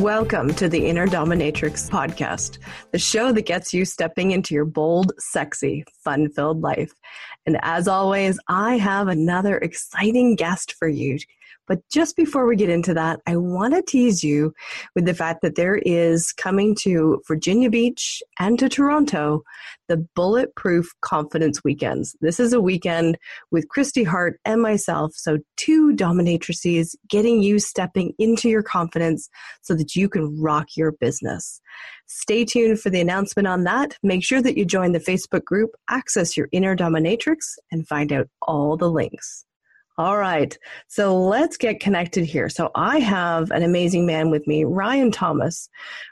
Welcome to the Inner Dominatrix podcast, the show that gets you stepping into your bold, sexy, fun filled life. And as always, I have another exciting guest for you but just before we get into that, I want to tease you with the fact that there is coming to Virginia Beach and to Toronto the Bulletproof Confidence Weekends. This is a weekend with Christy Hart and myself, so two dominatrices getting you stepping into your confidence so that you can rock your business. Stay tuned for the announcement on that. Make sure that you join the Facebook group, access your inner dominatrix, and find out all the links. All right. So let's get connected here. So I have an amazing man with me, Ryan Thomas.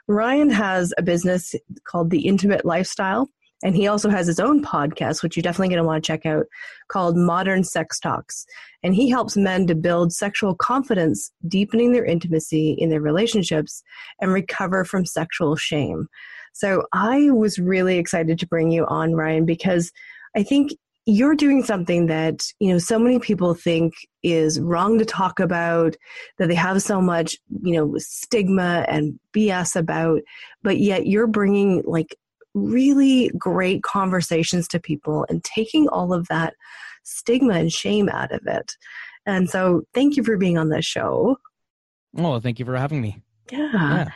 Ryan has a business called The Intimate Lifestyle. And he also has his own podcast, which you're definitely going to want to check out, called Modern Sex Talks. And he helps men to build sexual confidence, deepening their intimacy in their relationships, and recover from sexual shame. So I was really excited to bring you on, Ryan, because I think you're doing something that you know so many people think is wrong to talk about that they have so much you know stigma and bs about but yet you're bringing like really great conversations to people and taking all of that stigma and shame out of it and so thank you for being on this show oh thank you for having me yeah. yeah.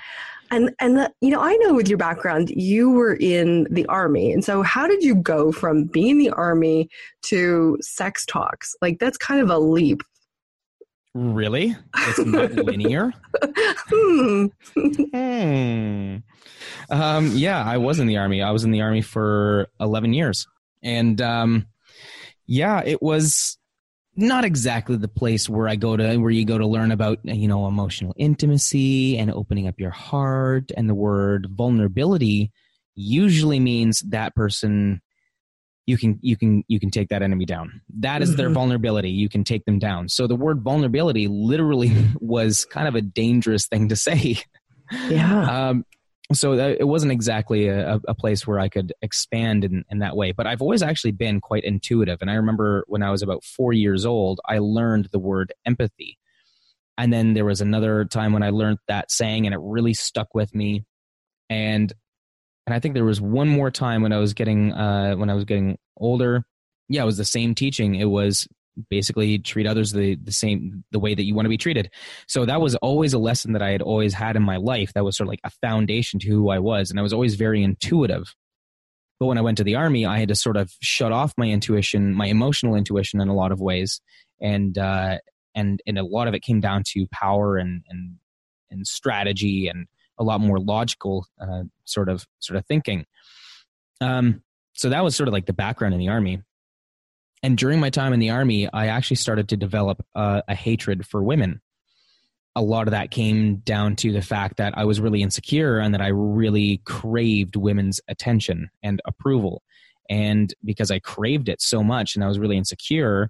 And and the, you know, I know with your background, you were in the army, and so how did you go from being in the army to sex talks? Like that's kind of a leap. Really? It's not linear. hmm. hmm. Um, yeah, I was in the army. I was in the army for eleven years, and um, yeah, it was not exactly the place where I go to where you go to learn about you know emotional intimacy and opening up your heart. And the word vulnerability usually means that person you can you can you can take that enemy down. That is their mm-hmm. vulnerability. You can take them down. So the word vulnerability literally was kind of a dangerous thing to say. Yeah. Um, so it wasn't exactly a, a, place where I could expand in, in that way. But I've always actually been quite intuitive. And I remember when I was about four years old, I learned the word empathy. And then there was another time when I learned that saying and it really stuck with me. And and I think there was one more time when I was getting uh, when I was getting older. Yeah, it was the same teaching. It was basically treat others the, the same the way that you want to be treated. So that was always a lesson that i had always had in my life. That was sort of like a foundation to who i was and i was always very intuitive. But when i went to the army i had to sort of shut off my intuition my emotional intuition in a lot of ways. And uh and and a lot of it came down to power and and and strategy and a lot more logical uh, sort of sort of thinking. Um so that was sort of like the background in the army and during my time in the army, I actually started to develop uh, a hatred for women. A lot of that came down to the fact that I was really insecure and that I really craved women's attention and approval. And because I craved it so much and I was really insecure,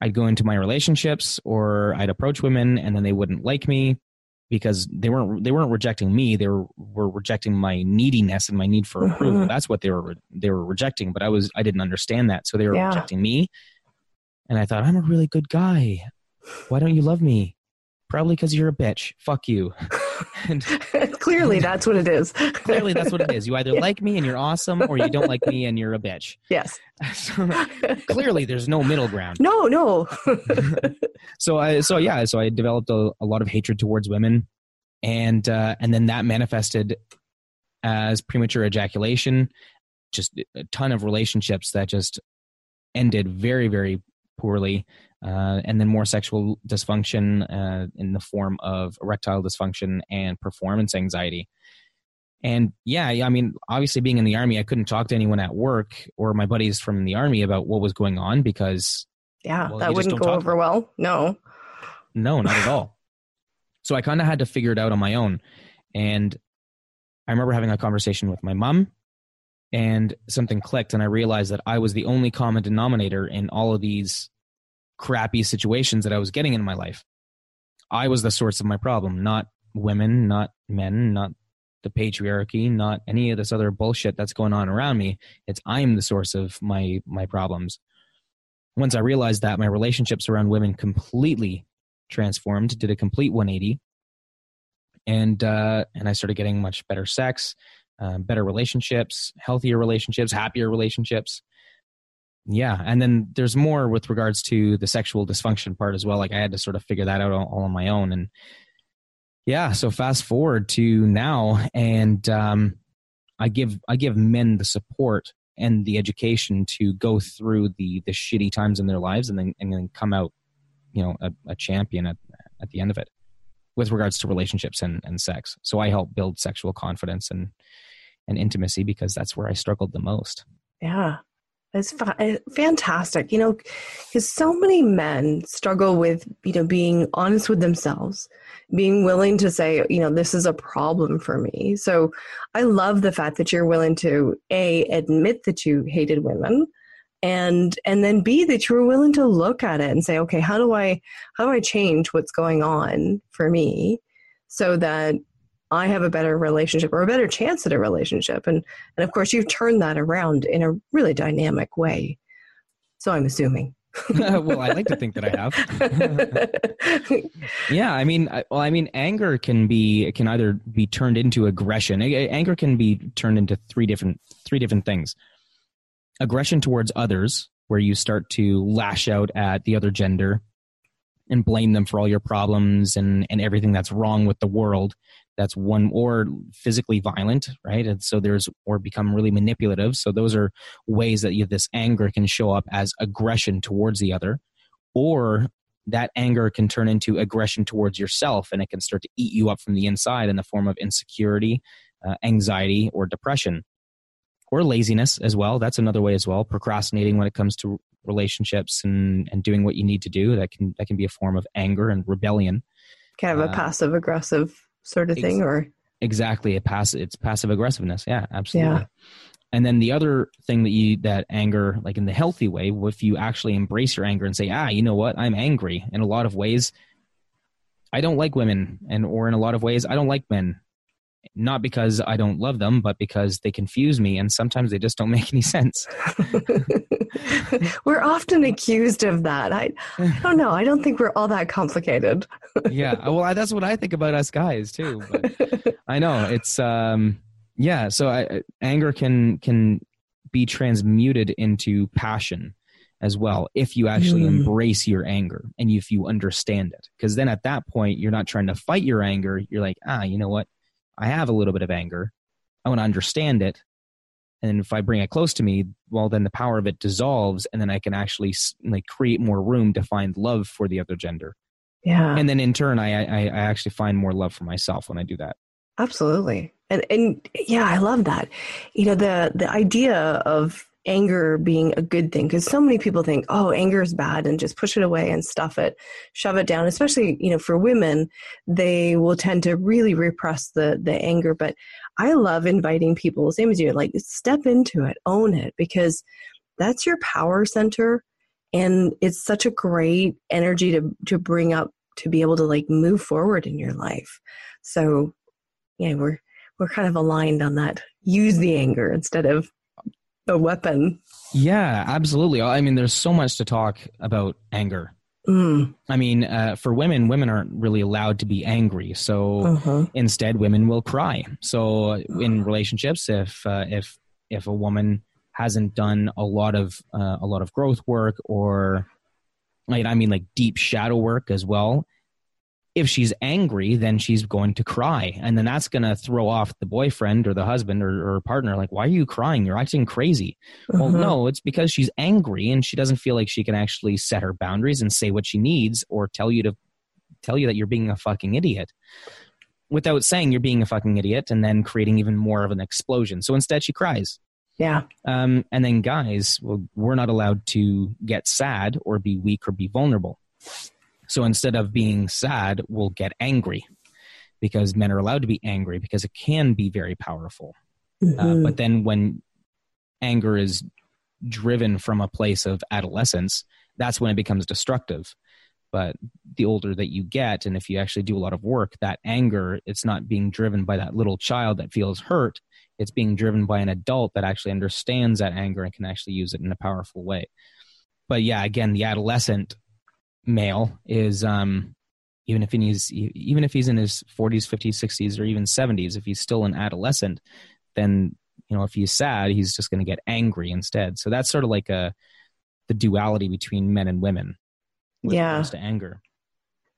I'd go into my relationships or I'd approach women and then they wouldn't like me because they weren't they weren't rejecting me they were were rejecting my neediness and my need for approval. Mm-hmm. that's what they were they were rejecting but i was i didn't understand that. So they were yeah. rejecting me. And i thought i'm a really good guy. Why don't you love me? Probably because you're a bitch. Fuck you and clearly that's what it is. Clearly that's what it is. You either yeah. like me and you're awesome or you don't like me and you're a bitch. Yes. So, clearly there's no middle ground. No no. So i so yeah so i developed a, a lot of hatred towards women and uh, and then that manifested as premature ejaculation just a ton of relationships that just ended very very poorly uh, and then more sexual dysfunction uh, in the form of erectile dysfunction and performance anxiety. And yeah, I mean, obviously, being in the army, I couldn't talk to anyone at work or my buddies from the army about what was going on because yeah, well, that wouldn't go over well. No, no, not at all. So I kind of had to figure it out on my own. And I remember having a conversation with my mom, and something clicked, and I realized that I was the only common denominator in all of these crappy situations that I was getting in my life. I was the source of my problem, not women, not men, not the patriarchy, not any of this other bullshit that's going on around me. It's I'm the source of my my problems. Once I realized that, my relationships around women completely transformed, did a complete 180. and uh, and I started getting much better sex, uh, better relationships, healthier relationships, happier relationships. Yeah, and then there's more with regards to the sexual dysfunction part as well. Like I had to sort of figure that out all, all on my own, and yeah. So fast forward to now, and um, I give I give men the support and the education to go through the the shitty times in their lives, and then and then come out, you know, a, a champion at at the end of it with regards to relationships and, and sex. So I help build sexual confidence and and intimacy because that's where I struggled the most. Yeah. It's fa- eh, fantastic, you know, because so many men struggle with, you know, being honest with themselves, being willing to say, you know, this is a problem for me. So I love the fact that you're willing to a admit that you hated women, and and then b that you were willing to look at it and say okay how do i how do i change what's going on for me so that i have a better relationship or a better chance at a relationship. And and of course you've turned that around in a really dynamic way. So i'm assuming. Well i like to think that i have. Yeah i mean I, well i mean anger can be it can either be turned into aggression. Anger can be turned into three different three different things. Aggression towards others, where you start to lash out at the other gender and blame them for all your problems and, and everything that's wrong with the world. That's one, or physically violent, right? And so there's, or become really manipulative. So those are ways that you, this anger can show up as aggression towards the other, or that anger can turn into aggression towards yourself and it can start to eat you up from the inside in the form of insecurity, uh, anxiety, or depression or laziness as well. That's another way as well. Procrastinating when it comes to relationships and, and doing what you need to do. That can that can be a form of anger and rebellion. Kind of a uh, passive aggressive sort of thing, or exactly a passive. It's passive aggressiveness. Yeah, absolutely. Yeah. And then the other thing that you that anger, like in the healthy way, if you actually embrace your anger and say, ah, you know what, I'm angry. In a lot of ways, I don't like women, and or in a lot of ways, I don't like men not because I don't love them, but because they confuse me and sometimes they just don't make any sense. we're often accused of that. I, I don't know. I don't think we're all that complicated. yeah. Well, I, that's what I think about us guys too. But I know it's, um, yeah. So I, anger can, can be transmuted into passion as well if you actually mm. embrace your anger and if you understand it because then at that point you're not trying to fight your anger you're like ah you know what I have a little bit of anger. I want to understand it. And if I bring it close to me, well, then the power of it dissolves, and then I can actually like create more room to find love for the other gender. Yeah. And then in turn, I, I, I actually find more love for myself when I do that. Absolutely. And and yeah, I love that. You know, the the idea of anger being a good thing because so many people think oh anger is bad and just push it away and stuff it shove it down especially you know for women they will tend to really repress the the anger. But i love inviting people same as you like step into it own it because that's your power center and it's such a great energy to to bring up to be able to like move forward in your life. So yeah we're we're kind of aligned on that. Use the anger instead of a weapon. Yeah, absolutely. I mean, there's so much to talk about anger. Mm. I mean, uh, for women, women aren't really allowed to be angry. So uh-huh. instead, women will cry. So in relationships, if uh, if if a woman hasn't done a lot of uh, a lot of growth work or I mean like deep shadow work as well, if she's angry, then she's going to cry. And then that's going to throw off the boyfriend or the husband or, or partner. Like, why are you crying? You're acting crazy. Uh-huh. Well, no, it's because she's angry and she doesn't feel like she can actually set her boundaries and say what she needs or tell you to tell you that you're being a fucking idiot without saying you're being a fucking idiot and then creating even more of an explosion. So instead, she cries. Yeah. Um, and then guys, well, we're not allowed to get sad or be weak or be vulnerable. So instead of being sad, we'll get angry because men are allowed to be angry because it can be very powerful. Uh, mm-hmm. Uh, but then when anger is driven from a place of adolescence, that's when it becomes destructive. But the older that you get, and if you actually do a lot of work, that anger, it's not being driven by that little child that feels hurt. It's being driven by an adult that actually understands that anger and can actually use it in a powerful way. But yeah, again, the adolescent male is um even if he's even if he's in his 40s 50s 60s or even 70s if he's still an adolescent then you know if he's sad he's just going to get angry instead so that's sort of like a the duality between men and women yeah to anger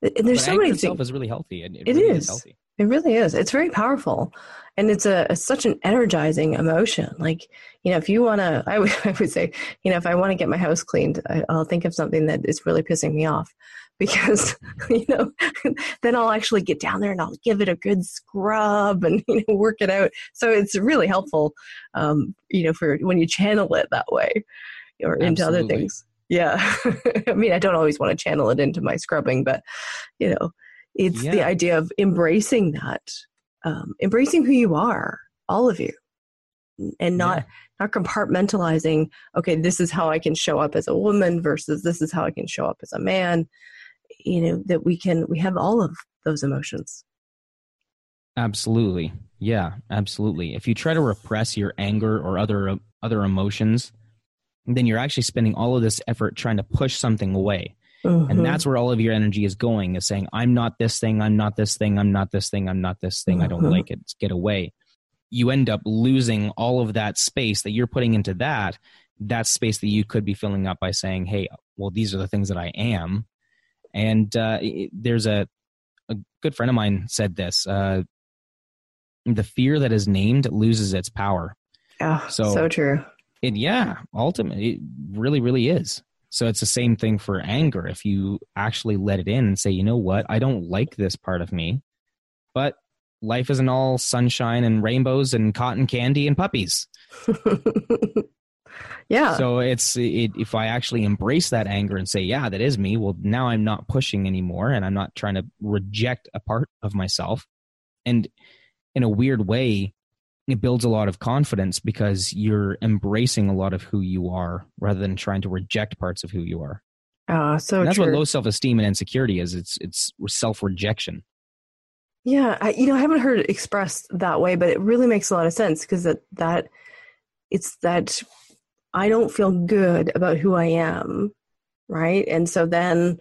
and there's but so anger many itself things is really healthy it, It really is. healthy It really is. It's very powerful, and it's a, a such an energizing emotion. Like you know, if you want to, I would I would say, you know, if I want to get my house cleaned, I, I'll think of something that is really pissing me off, because you know, then I'll actually get down there and I'll give it a good scrub and you know work it out. So it's really helpful, um, you know, for when you channel it that way, or into other things. Yeah, I mean, I don't always want to channel it into my scrubbing, but you know, it's the idea of embracing that um, embracing who you are all of you and not Yeah. not compartmentalizing okay this is how i can show up as a woman versus this is how i can show up as a man you know that we can we have all of those emotions Absolutely. Yeah, absolutely. If you try to repress your anger or other other emotions, then you're actually spending all of this effort trying to push something away. Mhm. And that's where all of your energy is going is saying, I'm not this thing, I'm not this thing, I'm not this thing, I'm not this thing, I don't Mhm. like it, get away. You end up losing all of that space that you're putting into that, that space that you could be filling up by saying, Hey, well, these are the things that I am. And uh, it- there's a, a good friend of mine said this uh, the fear that is named loses its power. yeah so, so- true It, yeah, ultimately, it really, really is. So it's the same thing for anger. If you actually let it in and say, you know what, I don't like this part of me, but life isn't all sunshine and rainbows and cotton candy and puppies. yeah So it's it, if I actually embrace that anger and say, yeah, that is me. Well, now I'm not pushing anymore, and I'm not trying to reject a part of myself. And in a weird way, it builds a lot of confidence because you're embracing a lot of who you are rather than trying to reject parts of who you are. Ah, so And that's true. what low self esteem and insecurity is. It's it's self rejection. Yeah, I, you know, I haven't heard it expressed that way, but it really makes a lot of sense because that that it's that I don't feel good about who I am, right? And so then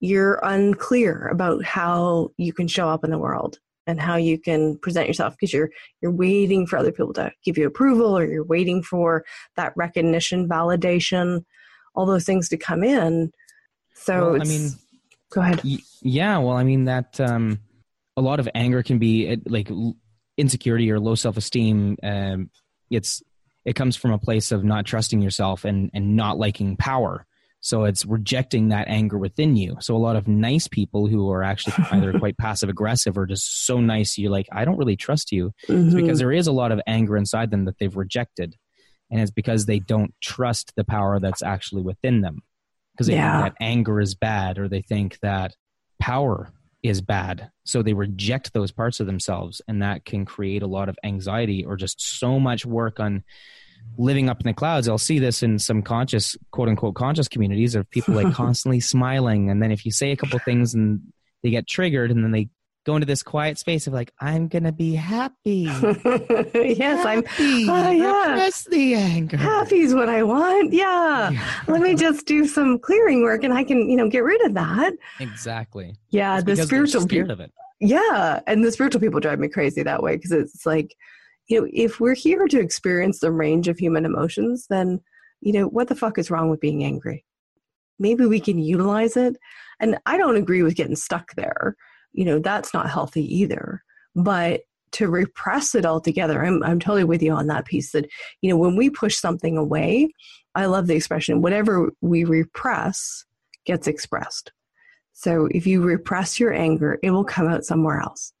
you're unclear about how you can show up in the world and how you can present yourself because you're you're waiting for other people to give you approval or you're waiting for that recognition, validation, all those things to come in. So Well, I mean, go ahead. Y- Yeah, well, I mean that um, a lot of anger can be like insecurity or low self esteem. Um, it's it comes from a place of not trusting yourself and and not liking power. So it's rejecting that anger within you. So a lot of nice people who are actually either quite passive aggressive or just so nice, you're like, I don't really trust you. It's Mhm. because there is a lot of anger inside them that they've rejected, and it's because they don't trust the power that's actually within them. Because they Yeah. think that anger is bad, or they think that power is bad, so they reject those parts of themselves, and that can create a lot of anxiety or just so much work on living up in the clouds. I'll see this in some conscious, quote unquote, conscious communities of people like constantly smiling, and then if you say a couple things and they get triggered, and then they go into this quiet space of like, I'm gonna be happy. yes, I'm happy. Oh, yeah. Repress the anger. happy's what I want. Yeah. Let me just do some clearing work and I can, you know, get rid of that. exactly. Yeah, It's the spiritual people. of it. Yeah, and the spiritual people drive me crazy that way because it's like, you know, if we're here to experience the range of human emotions, then, you know, what the fuck is wrong with being angry? Maybe we can utilize it. And I don't agree with getting stuck there. You know, that's not healthy either. But to repress it altogether, I'm I'm totally with you on that piece that, you know, when we push something away, I love the expression, whatever we repress gets expressed. So if you repress your anger, it will come out somewhere else.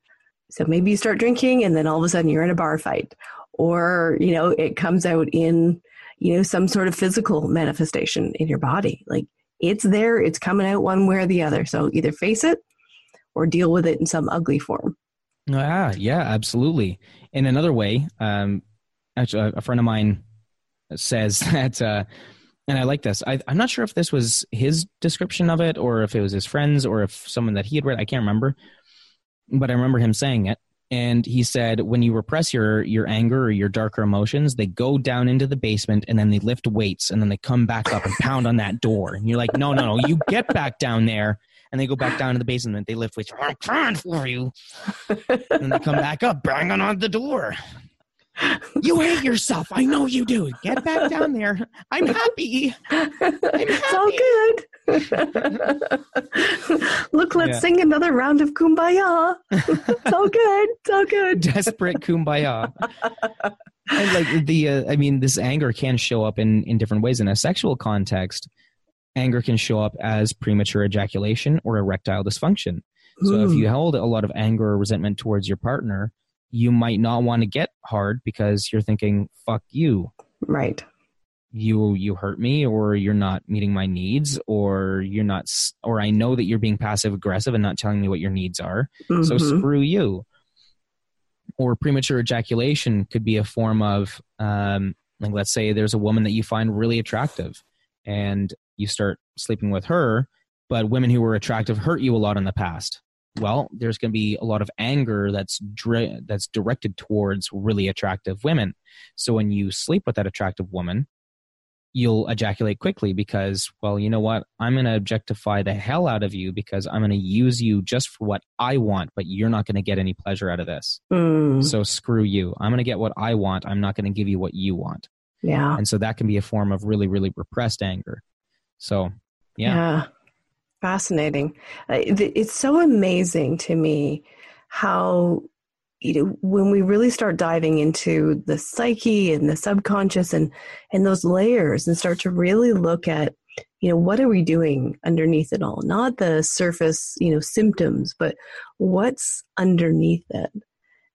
So maybe you start drinking and then all of a sudden you're in a bar fight or, you know, it comes out in, you know, some sort of physical manifestation in your body. Like it's there, it's coming out one way or the other. So either face it or deal with it in some ugly form. Ah, yeah, absolutely. In another way, um, actually, a friend of mine says that, uh, and I like this. I, I'm not sure if this was his description of it, or if it was his friends, or if someone that he had read. I can't remember, but I remember him saying it. And he said, when you repress your your anger or your darker emotions, they go down into the basement, and then they lift weights, and then they come back up and pound on that door. And you're like, no, no, no, you get back down there. And they go back down to the basement. They lift weights. I'm crying for you. and they come back up, banging on the door. You hate yourself. I know you do. Get back down there. I'm happy. I'm happy. It's all good. Look, let's Yeah. sing another round of kumbaya. it's all good. It's all good. Desperate kumbaya. and like the, uh, I mean, this anger can show up in in different ways. In a sexual context, anger can show up as premature ejaculation or erectile dysfunction. So if you hold a lot of anger or resentment towards your partner, you might not want to get hard because you're thinking, "Fuck you." right. you you hurt me or you're not meeting my needs or you're not or I know that you're being passive aggressive and not telling me what your needs are. So Mhm. screw you. Or premature ejaculation could be a form of um like let's say there's a woman that you find really attractive and you start sleeping with her, but women who were attractive hurt you a lot in the past. Well, there's going to be a lot of anger that's dri- that's directed towards really attractive women. So when you sleep with that attractive woman, you'll ejaculate quickly because, well, you know what? I'm going to objectify the hell out of you because I'm going to use you just for what I want, but you're not going to get any pleasure out of this. Mm, So screw you. I'm going to get what I want. I'm not going to give you what you want. yeah. And so that can be a form of really, really repressed anger. So, yeah. Fascinating. Uh, It's so amazing to me how, you know, when we really start diving into the psyche and the subconscious and, and those layers and start to really look at, you know, what are we doing underneath it all? Not the surface, you know, symptoms, but what's underneath it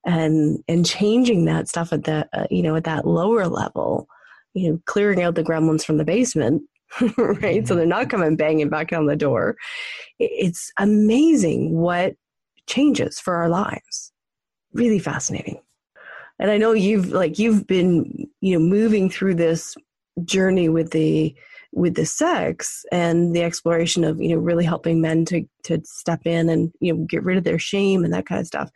and, and changing that stuff at that, uh, you know, at that lower level, you know, clearing out the gremlins from the basement right? So they're not coming banging back on the door. It's amazing what changes for our lives. Really fascinating. And I know you've like you've been you know moving through this journey with the with the sex and the exploration of you know really helping men to to step in and you know get rid of their shame and that kind of stuff.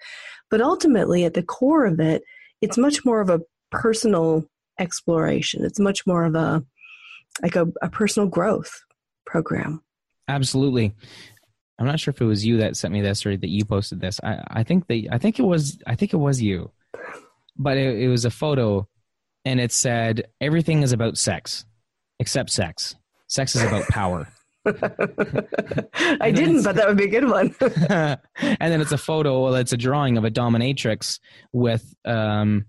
But ultimately, at the core of it, it's much more of a personal exploration. It's much more of a like a, a personal growth program. Absolutely. I'm not sure if it was you that sent me this or that you posted this. I, I think they I think it was I think it was you. But it, it was a photo and it said everything is about sex except sex. Sex is about power. I didn't, but that would be a good one. and then it's a photo, well it's a drawing of a dominatrix with um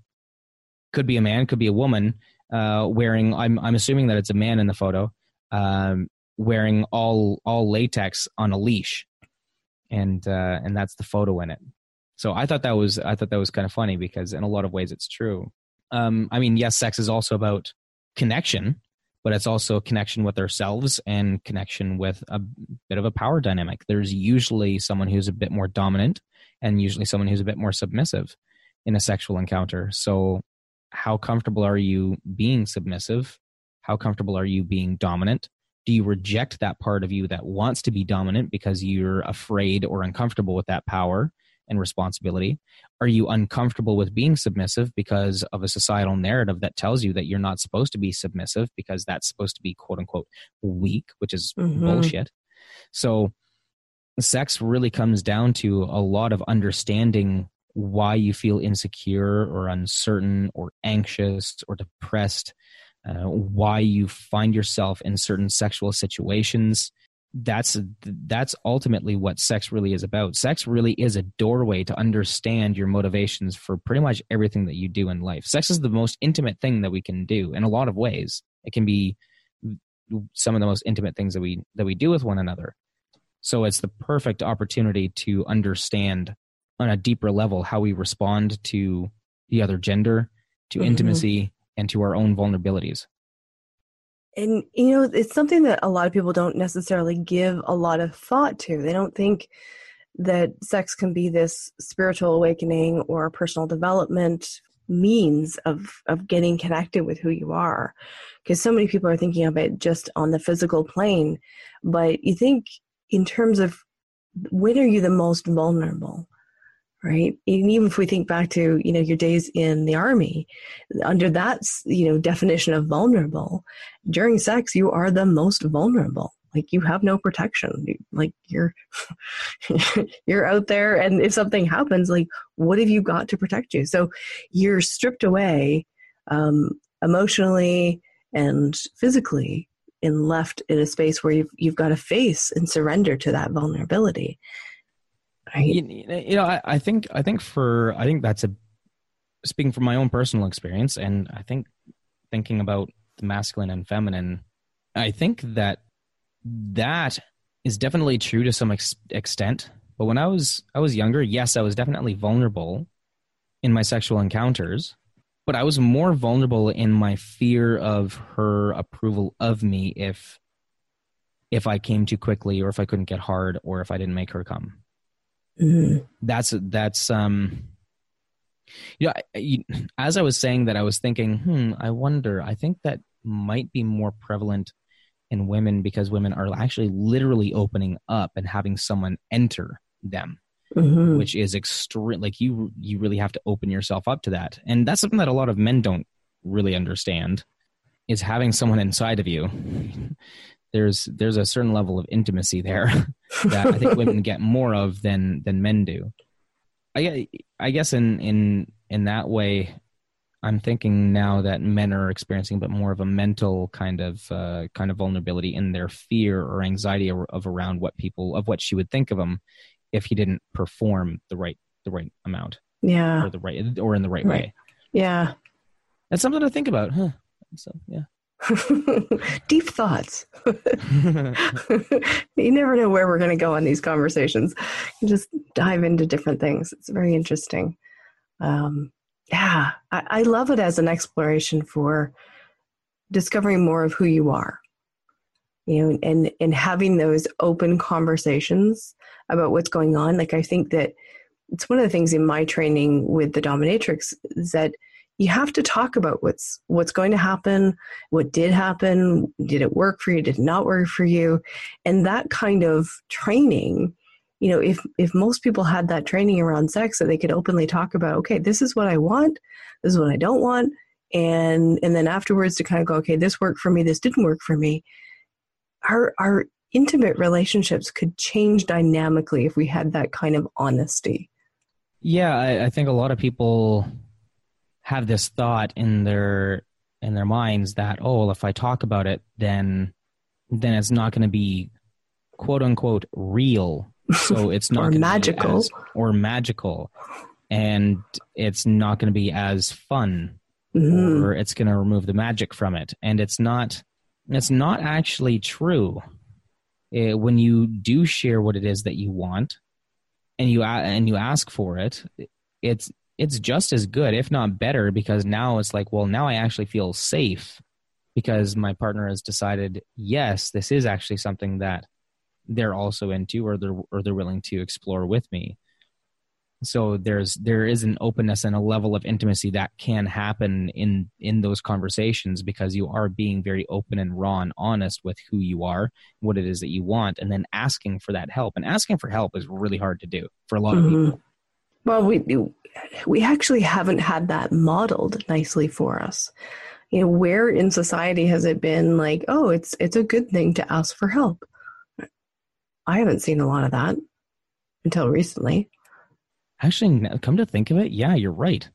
could be a man, could be a woman, uh wearing I'm I'm assuming that it's a man in the photo. Um wearing all all latex on a leash. And uh and that's the photo in it. So i thought that was i thought that was kind of funny because in a lot of ways it's true. Um i mean yes sex is also about connection but it's also connection with ourselves and connection with a bit of a power dynamic. There's usually someone who's a bit more dominant and usually someone who's a bit more submissive in a sexual encounter. So how comfortable are you being submissive? How comfortable are you being dominant? Do you reject that part of you that wants to be dominant because you're afraid or uncomfortable with that power and responsibility? Are you uncomfortable with being submissive because of a societal narrative that tells you that you're not supposed to be submissive because that's supposed to be quote unquote weak which is Mhm. bullshit? So sex really comes down to a lot of understanding why you feel insecure or uncertain or anxious or depressed uh, why you find yourself in certain sexual situations that's that's ultimately what sex really is about. Sex really is a doorway to understand your motivations for pretty much everything that you do in life. Sex is the most intimate thing that we can do in a lot of ways. It can be some of the most intimate things that we that we do with one another. So it's the perfect opportunity to understand on a deeper level how we respond to the other gender to Mhm. intimacy and to our own vulnerabilities And, you know, it's something that a lot of people don't necessarily give a lot of thought to. They don't think that sex can be this spiritual awakening or personal development means of of getting connected with who you are because so many people are thinking of it just on the physical plane but you think in terms of when are you the most vulnerable right? And even if we think back to you know your days in the army under that you know definition of vulnerable during sex you are the most vulnerable. Like you have no protection. Like you're you're out there and if something happens like what have you got to protect you? So you're stripped away um, emotionally and physically and left in a space where you've, you've got to face and surrender to that vulnerability right? you, you know I, I think i think for i think that's a speaking from my own personal experience and i think thinking about the masculine and feminine i think that that is definitely true to some ex- extent but when i was i was younger yes i was definitely vulnerable in my sexual encounters but I was more vulnerable in my fear of her approval of me if if I came too quickly or if I couldn't get hard or if I didn't make her come. Mm-hmm. That's that's um you know, as I was saying that I was thinking, hmm, I wonder, I think that might be more prevalent in women because women are actually literally opening up and having someone enter them mm-hmm. which is extreme. Like you, you really have to open yourself up to that, and that's something that a lot of men don't really understand. Is having someone inside of you. There's there's a certain level of intimacy there that I think women get more of than than men do. I I guess in in in that way, I'm thinking now that men are experiencing but more of a mental kind of uh, kind of vulnerability in their fear or anxiety of, of, around what people of what she would think of him if he didn't perform the right the right amount. Yeah. Or the right or in the right, right. way. Yeah. That's something to think about, huh? So yeah. Deep thoughts. you never know where we're going to go on these conversations. You just dive into different things. It's very interesting. Um, yeah, I, I love it as an exploration for discovering more of who you are you know and and having those open conversations about what's going on like i think that it's one of the things in my training with the dominatrix is that you have to talk about what's what's going to happen what did happen did it work for you did it not work for you and that kind of training you know if if most people had that training around sex that they could openly talk about okay this is what i want this is what i don't want and and then afterwards to kind of go okay this worked for me this didn't work for me our our intimate relationships could change dynamically if we had that kind of honesty. Yeah, I, I think a lot of people have this thought in their in their minds that oh, well, if I talk about it, then then it's not going to be quote unquote real. So it's not or magical as, or magical, and it's not going to be as fun, mm-hmm. or it's going to remove the magic from it, and it's not it's not actually true. It, uh, when you do share what it is that you want, and you and you ask for it, it's it's just as good, if not better, because now it's like, well, now I actually feel safe because my partner has decided, yes, this is actually something that they're also into, or they're or they're willing to explore with me. So there's there is an openness and a level of intimacy that can happen in in those conversations because you are being very open and raw and honest with who you are what it is that you want and then asking for that help. And asking for help is really hard to do for a lot mm-hmm. of people well we we actually haven't had that modeled nicely for us. You know where in society has it been like oh it's it's a good thing to ask for help? I haven't seen a lot of that until recently. Actually, come to think of it, yeah, you're right.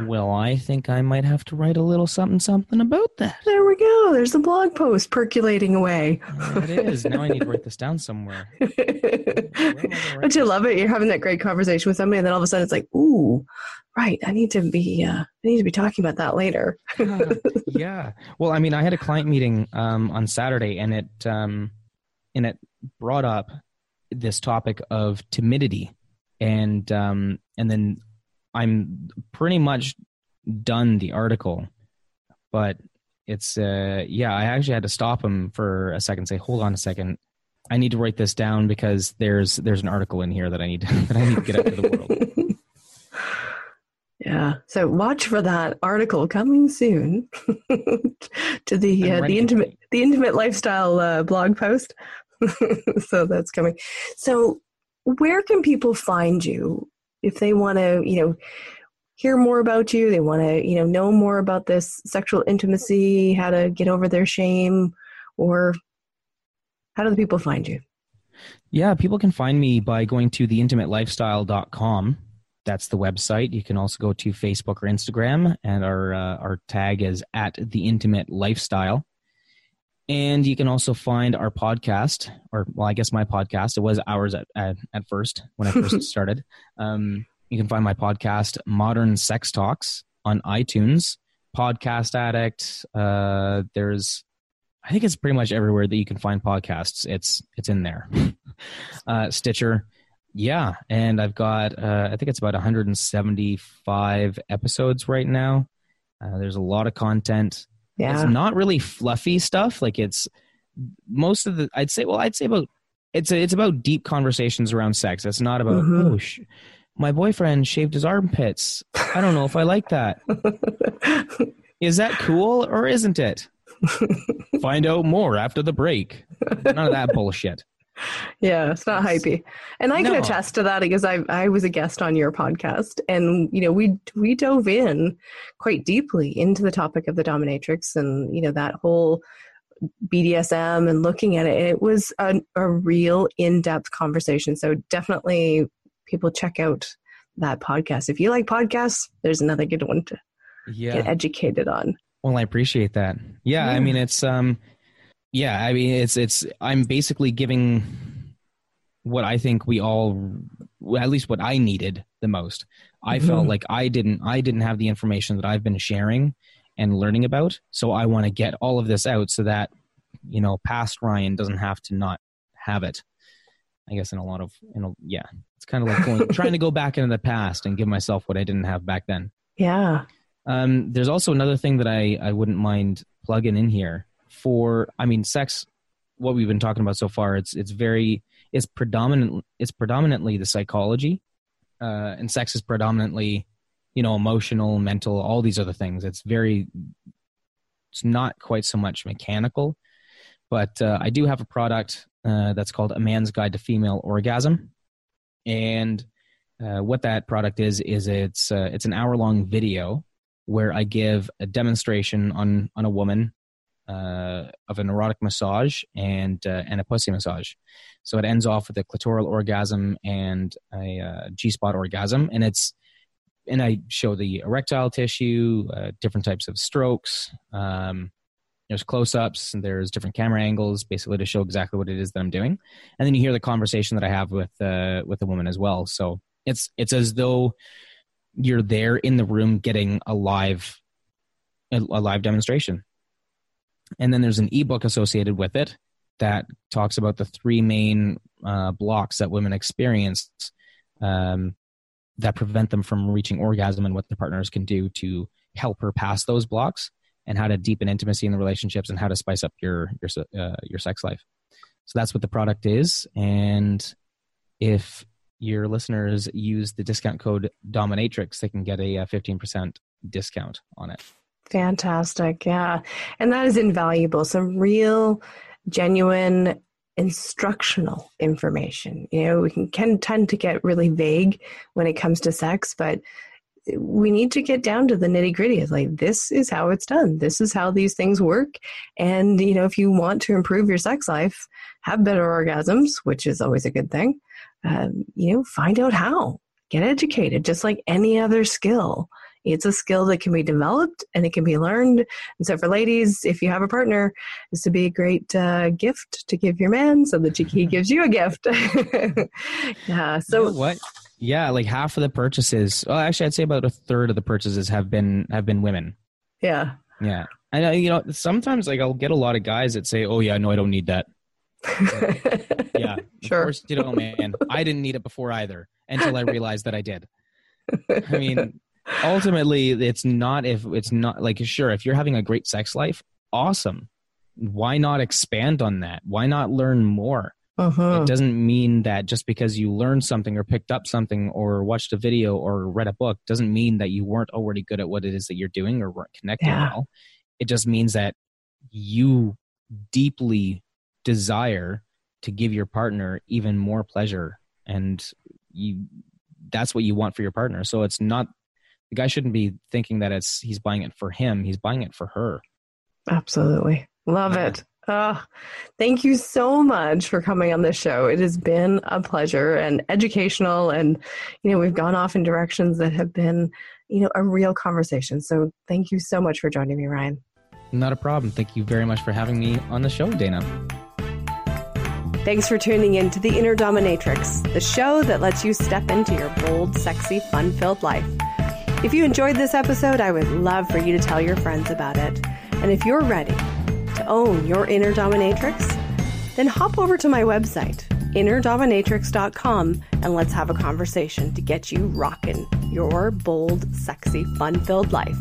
Well, I think I might have to write a little something something about that. There we go. There's a blog post percolating away. it is. Now I need to write this down somewhere. Don't you love it? You're having that great conversation with somebody, and then all of a sudden it's like, ooh, right. I need to be. Uh, I need to be talking about that later. uh, yeah. Well, I mean, I had a client meeting um, on Saturday, and it um, and it brought up this topic of timidity and um, and then I'm pretty much done the article, but it's uh yeah I actually had to stop him for a second, say hold on a second, I need to write this down because there's there's an article in here that I need to, that I need to get out to the world. Yeah. So watch for that article coming soon to the uh, the intimate the intimate lifestyle uh, blog post. so that's coming. So where can people find you if they want to, you know, hear more about you, they want to, you know, know more about this sexual intimacy, how to get over their shame, or How do the people find you? Yeah, people can find me by going to theintimatelifestyle.com. That's the website. You can also go to Facebook or Instagram, and our uh, our tag is at the intimate lifestyle. And you can also find our podcast, or well, I guess my podcast. It was ours at at, at first when I first started. Um, you can find my podcast, Modern Sex Talks, on iTunes, Podcast Addict. Uh, there's, I think it's pretty much everywhere that you can find podcasts. It's it's in there. uh, Stitcher, yeah, and I've got uh, I think it's about 175 episodes right now. Uh, there's a lot of content. Yeah. It's not really fluffy stuff. Like it's most of the I'd say well I'd say about it's it's about deep conversations around sex. It's not about Mhm. oh sh- my boyfriend shaved his armpits. I don't know if I like that. Is that cool or isn't it? Find out more after the break. None of that bullshit. Yeah, it's not hypey. And I can No. attest to that because I I was a guest on your podcast and you know we we dove in quite deeply into the topic of the dominatrix and you know that whole BDSM and looking at it and it was a, a real in-depth conversation. So definitely people check out that podcast. If you like podcasts, there's another good one to Yeah. get educated on. Well, I appreciate that. Yeah, I mean it's um yeah, I mean it's it's I'm basically giving what I think we all at least what I needed the most. I felt Mhm. like I didn't I didn't have the information that I've been sharing and learning about, so I want to get all of this out so that you know, past Ryan doesn't have to not have it. I guess in a lot of in a, yeah, it's kind of like going, trying to go back into the past and give myself what I didn't have back then. Yeah. Um, there's also another thing that I, I wouldn't mind plugging in here for, I mean, sex, what we've been talking about so far, it's, it's very, it's predominant, it's predominantly the psychology, uh, and sex is predominantly, you know, emotional, mental, all these other things. It's very, it's not quite so much mechanical, but, uh, I do have a product, uh, that's called A Man's Guide to Female Orgasm. And, uh, what that product is, is it's, uh, it's an hour long video where I give a demonstration on on a woman uh, of an erotic massage and uh, and a pussy massage. So it ends off with a clitoral orgasm and a uh, G spot orgasm, and it's and I show the erectile tissue, uh, different types of strokes. Um, there's close-ups and there's different camera angles, basically to show exactly what it is that I'm doing, and then you hear the conversation that I have with uh, with the woman as well. So it's it's as though you're there in the room getting a live a live demonstration and then there's an ebook associated with it that talks about the three main uh, blocks that women experience um, that prevent them from reaching orgasm and what their partners can do to help her pass those blocks and how to deepen intimacy in the relationships and how to spice up your your uh, your sex life. So that's what the product is. And if your listeners use the discount code dominatrix they can get a uh, 15% discount on it Fantastic. Yeah. And that is invaluable. Some real, genuine, instructional information. You know, we can, can tend to get really vague when it comes to sex, but we need to get down to the nitty gritty. It's like, this is how it's done. This is how these things work. And, you know, if you want to improve your sex life, have better orgasms, which is always a good thing, um, you know, find out how. Get educated, just like any other skill. It's a skill that can be developed and it can be learned. And so, for ladies, if you have a partner, this would be a great uh, gift to give your man so that he gives you a gift. yeah. So, You know what yeah like half of the purchases well actually i'd say about a third of the purchases have been have been women yeah. yeah and uh, you know sometimes like i'll get a lot of guys that say oh yeah no i don't need that yeah Sure. of course you don't man i didn't need it before either until i realized that i did i mean ultimately it's not if it's not like sure if you're having a great sex life awesome. Why not expand on that? Why not learn more? Mhm. it doesn't mean that just because you learned something or picked up something or watched a video or read a book doesn't mean that you weren't already good at what it is that you're doing or weren't connecting Yeah. well. It just means that you deeply desire to give your partner even more pleasure and you that's what you want for your partner. So it's not the guy shouldn't be thinking that it's he's buying it for him he's buying it for her Absolutely. Love Yeah. it. Oh, thank you so much for coming on this show. It has been a pleasure and educational, and you know we've gone off in directions that have been, you know, a real conversation. So thank you so much for joining me, Ryan. Not a problem. Thank you very much for having me on the show, Dana. Thanks for tuning in to The Inner Dominatrix, the show that lets you step into your bold, sexy, fun filled life. If you enjoyed this episode, I would love for you to tell your friends about it. And if you're ready, to own your inner dominatrix? Then hop over to my website, innerdominatrix.com, and let's have a conversation to get you rocking your bold, sexy, fun filled life.